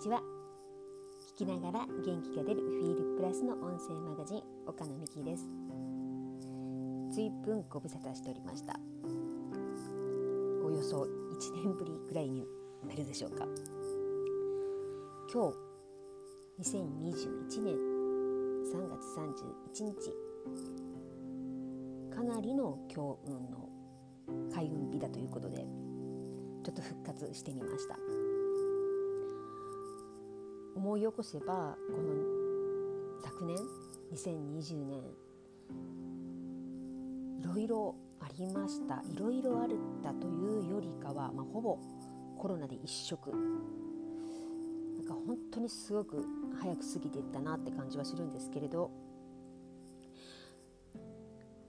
ちは。聞きながら元気が出るフィールプラスの音声マガジン岡野美希です。随分ご無沙汰しておりました。およそ1年ぶりくらいになるでしょうか。今日2021年3月31日。かなりの強運の開運日だということでちょっと復活してみました。思い起こせばこの昨年2020年いろいろありました。いろいろあったというよりかは、まあ、ほぼコロナで一色。なんか本当にすごく早く過ぎていったなって感じはするんですけれど。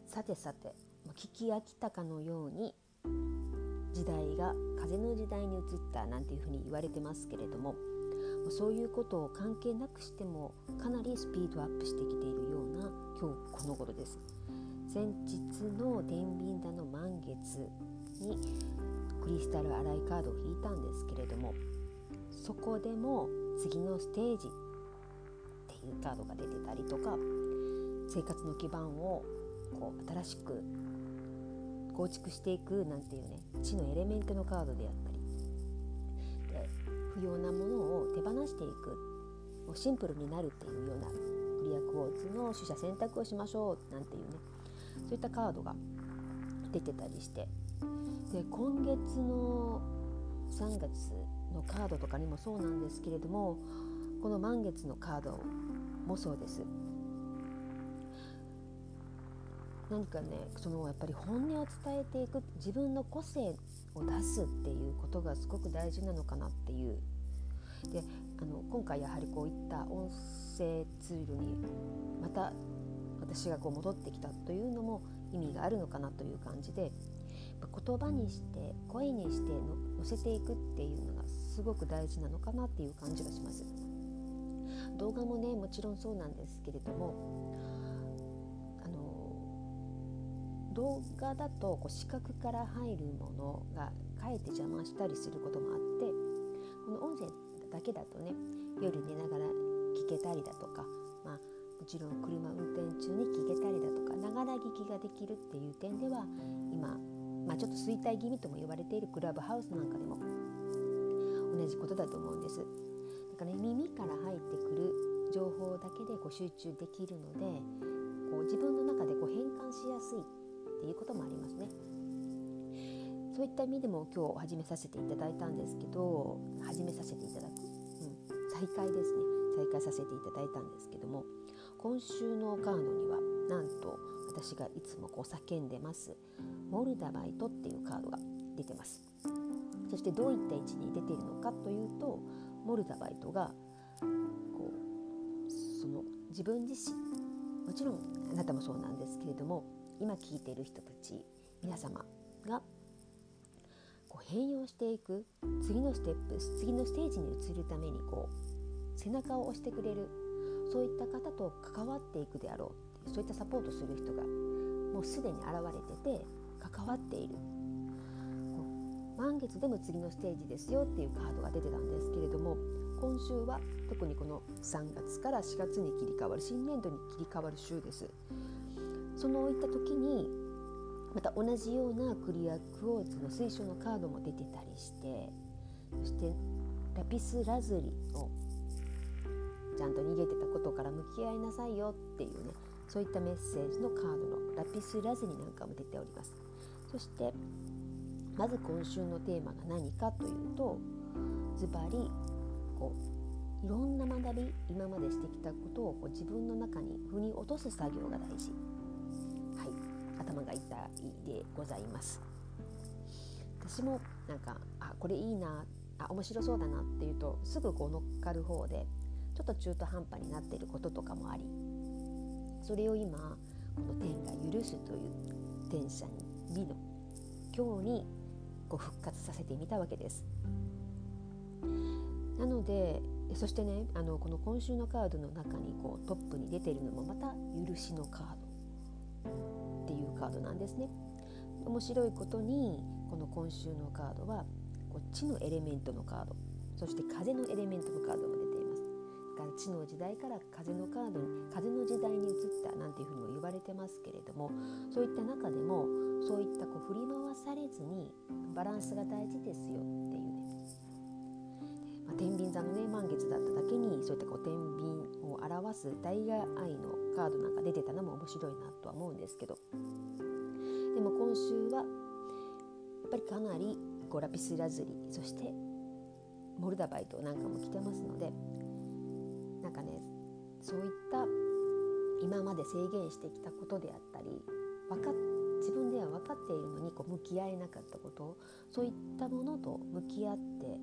さてさて聞き飽きたかのように時代が風の時代に移ったなんていうふうに言われてますけれどもそういうことを関係なくしてもかなりスピードアップしてきているような今日この頃です。先日の天秤座の満月にクリスタルアライカードを引いたんですけれどもそこでも次のステージっていうカードが出てたりとか生活の基盤をこう新しく構築していくなんていうね地のエレメントのカードであったり不要なものを手放していくもうシンプルになるっていうようなクリアクォーツの取捨選択をしましょうなんていうねそういったカードが出てたりして。で今月の3月のカードとかにもそうなんですけれどもこの満月のカードもそうです。何かねそのやっぱり本音を伝えていく自分の個性を出すっていうことがすごく大事なのかなっていう。であの今回やはりこういった音声ツールにまた私がこう戻ってきたというのも意味があるのかなという感じで言葉にして声にしての載せていくっていうのがすごく大事なのかなっていう感じがします。動画もねもちろんそうなんですけれども動画だとこう視覚から入るものがかえって邪魔したりすることもあってこの音声だけだとね夜寝ながら聞けたりだとか、まあ、もちろん車運転中に聞けたりだとかながら聞きができるっていう点では今、まあ、ちょっと衰退気味とも言われているクラブハウスなんかでも同じことだと思うんです。だから、ね、耳から入ってくる情報だけでこう集中できるのでこう自分の中でこう変換しやすいっていうこともありますね。そういった意味でも今日始めさせていただいたんですけど始めさせていただく、うん、再開ですね。再開させていただいたんですけども今週のカードにはなんと私がいつもこう叫んでます。モルダバイトっていうカードが出てます。そしてどういった位置に出ているのかというとモルダバイトがこうその自分自身。もちろんあなたもそうなんですけれども今聞いている人たち皆様がこう変容していく次のステップ次のステージに移るためにこう背中を押してくれるそういった方と関わっていくであろうそういったサポートする人がもうすでに現れてて関わっている満月でも次のステージですよっていうカードが出てたんですけれども今週は特にこの3月から4月に切り替わる新年度に切り替わる週です。そのいった時にまた同じようなクリアクォーツの水晶のカードも出てたりしてそしてラピスラズリをちゃんと逃げてたことから向き合いなさいよっていうねそういったメッセージのカードのラピスラズリなんかも出ております。そしてまず今週のテーマが何かというとズバリこういろんな学び今までしてきたことをこう自分の中に腑に落とす作業が大事。頭が痛いでございます。私もなんかあこれいいなあ面白そうだなっていうとすぐこう乗っかる方でちょっと中途半端になっていることとかもあり。それを今この天が許すという天赦に美の今日にこう復活させてみたわけです。なのでそしてねあのこの今週のカードの中にこうトップに出てるのもまた許しのカード。カードなんですね。面白いことにこの今週のカードはこっちのエレメントのカードそして風のエレメントのカードも出ていますだから地の時代から風のカードに風の時代に移ったなんていうふうにも言われてますけれどもそういった中でもそういったこう振り回されずにバランスが大事ですよっていうねまあ、天秤座のね満月だっただけにそういったこう天秤を表すダイヤ愛のカードなんか出てたのも面白いなとは思うんですけど。でも今週はやっぱりかなりこうラピスラズリそしてモルダバイトなんかも来てますのでなんかねそういった今まで制限してきたことであったり分か自分では分かっているのにこう向き合えなかったことそういったものと向き合って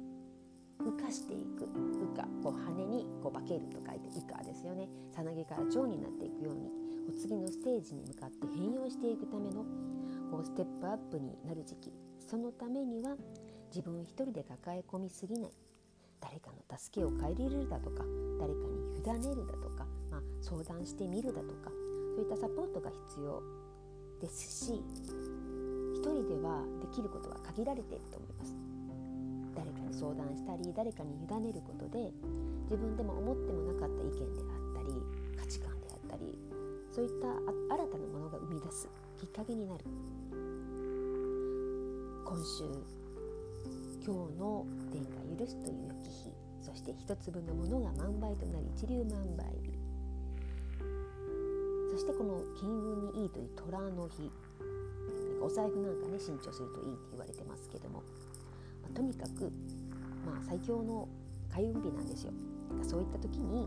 羽化していく羽化こう羽にこう化けると書いて羽化ですよね。さなぎから蝶になっていくように次のステージに向かって変容していくためのこうステップアップになる時期。そのためには自分一人で抱え込みすぎない。誰かの助けを借りるだとか誰かに委ねるだとか、まあ、相談してみるだとかそういったサポートが必要ですし一人ではできることは限られていると思います。誰かに相談したり誰かに委ねることで自分でも思ってもなかった意見であったり価値観であったりそういった新たなものが生み出すきっかけになる。今週今日の天が許すという良き日そして一粒のものが万倍となり一粒万倍。日そしてこの金運にいいという虎の日。お財布なんかね新調するといいって言われてますけども、あ、とにかく、まあ、最強の開運日なんですよ。そういった時に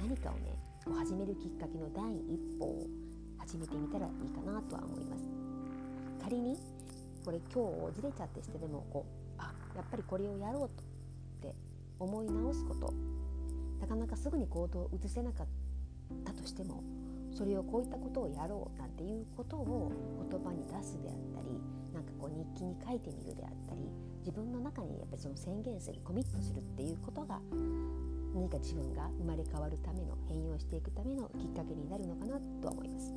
何かをね始めるきっかけの第一歩を始めてみたらいいかなとは思います。仮にこれ今日ずれちゃってしてでもこうあやっぱりこれをやろうとって思い直すこと。なかなかすぐに行動を移せなかったとしてもそれをこういったことをやろうなんていうことを言葉に出すであったりなんかこう日記に書いてみるであったり自分の中にやっぱりその宣言するコミットするっていうことが何か自分が生まれ変わるための変容していくためのきっかけになるのかなとは思います。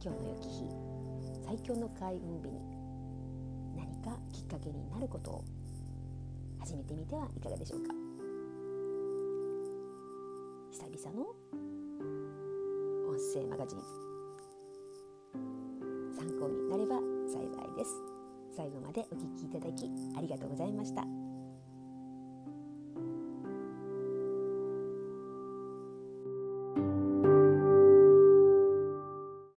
今日の良き日最強の開運日に何かきっかけになることを始めてみてはいかがでしょうか。久々の声マガジン参考になれば幸いです最後までお聴きいただきありがとうございました。